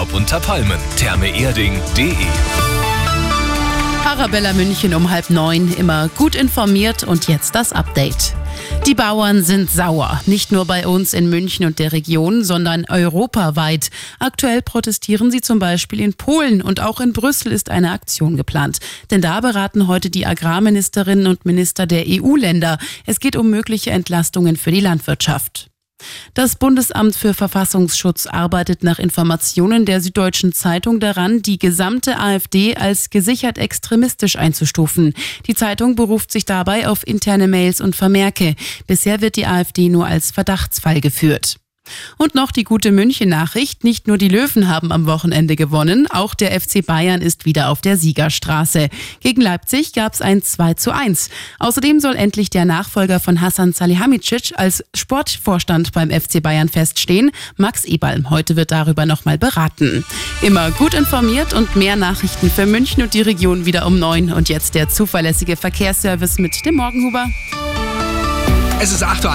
Urlaub unter Palmen. Thermeerding.de Arabella München um halb neun, immer gut informiert und jetzt das Update. Die Bauern sind sauer, nicht nur bei uns in München und der Region, sondern europaweit. Aktuell protestieren sie zum Beispiel in Polen und auch in Brüssel ist eine Aktion geplant. Denn da beraten heute die Agrarministerinnen und Minister der EU-Länder. Es geht um mögliche Entlastungen für die Landwirtschaft. Das Bundesamt für Verfassungsschutz arbeitet nach Informationen der Süddeutschen Zeitung daran, die gesamte AfD als gesichert extremistisch einzustufen. Die Zeitung beruft sich dabei auf interne Mails und Vermerke. Bisher wird die AfD nur als Verdachtsfall geführt. Und noch die gute München-Nachricht. Nicht nur die Löwen haben am Wochenende gewonnen, auch der FC Bayern ist wieder auf der Siegerstraße. Gegen Leipzig gab es ein 2 zu 1. Außerdem soll endlich der Nachfolger von Hassan Salihamidzic als Sportvorstand beim FC Bayern feststehen. Max Ebalm. Heute wird darüber nochmal beraten. Immer gut informiert und mehr Nachrichten für München und die Region wieder um neun. Und jetzt der zuverlässige Verkehrsservice mit dem Morgenhuber. Es ist 8 Uhr.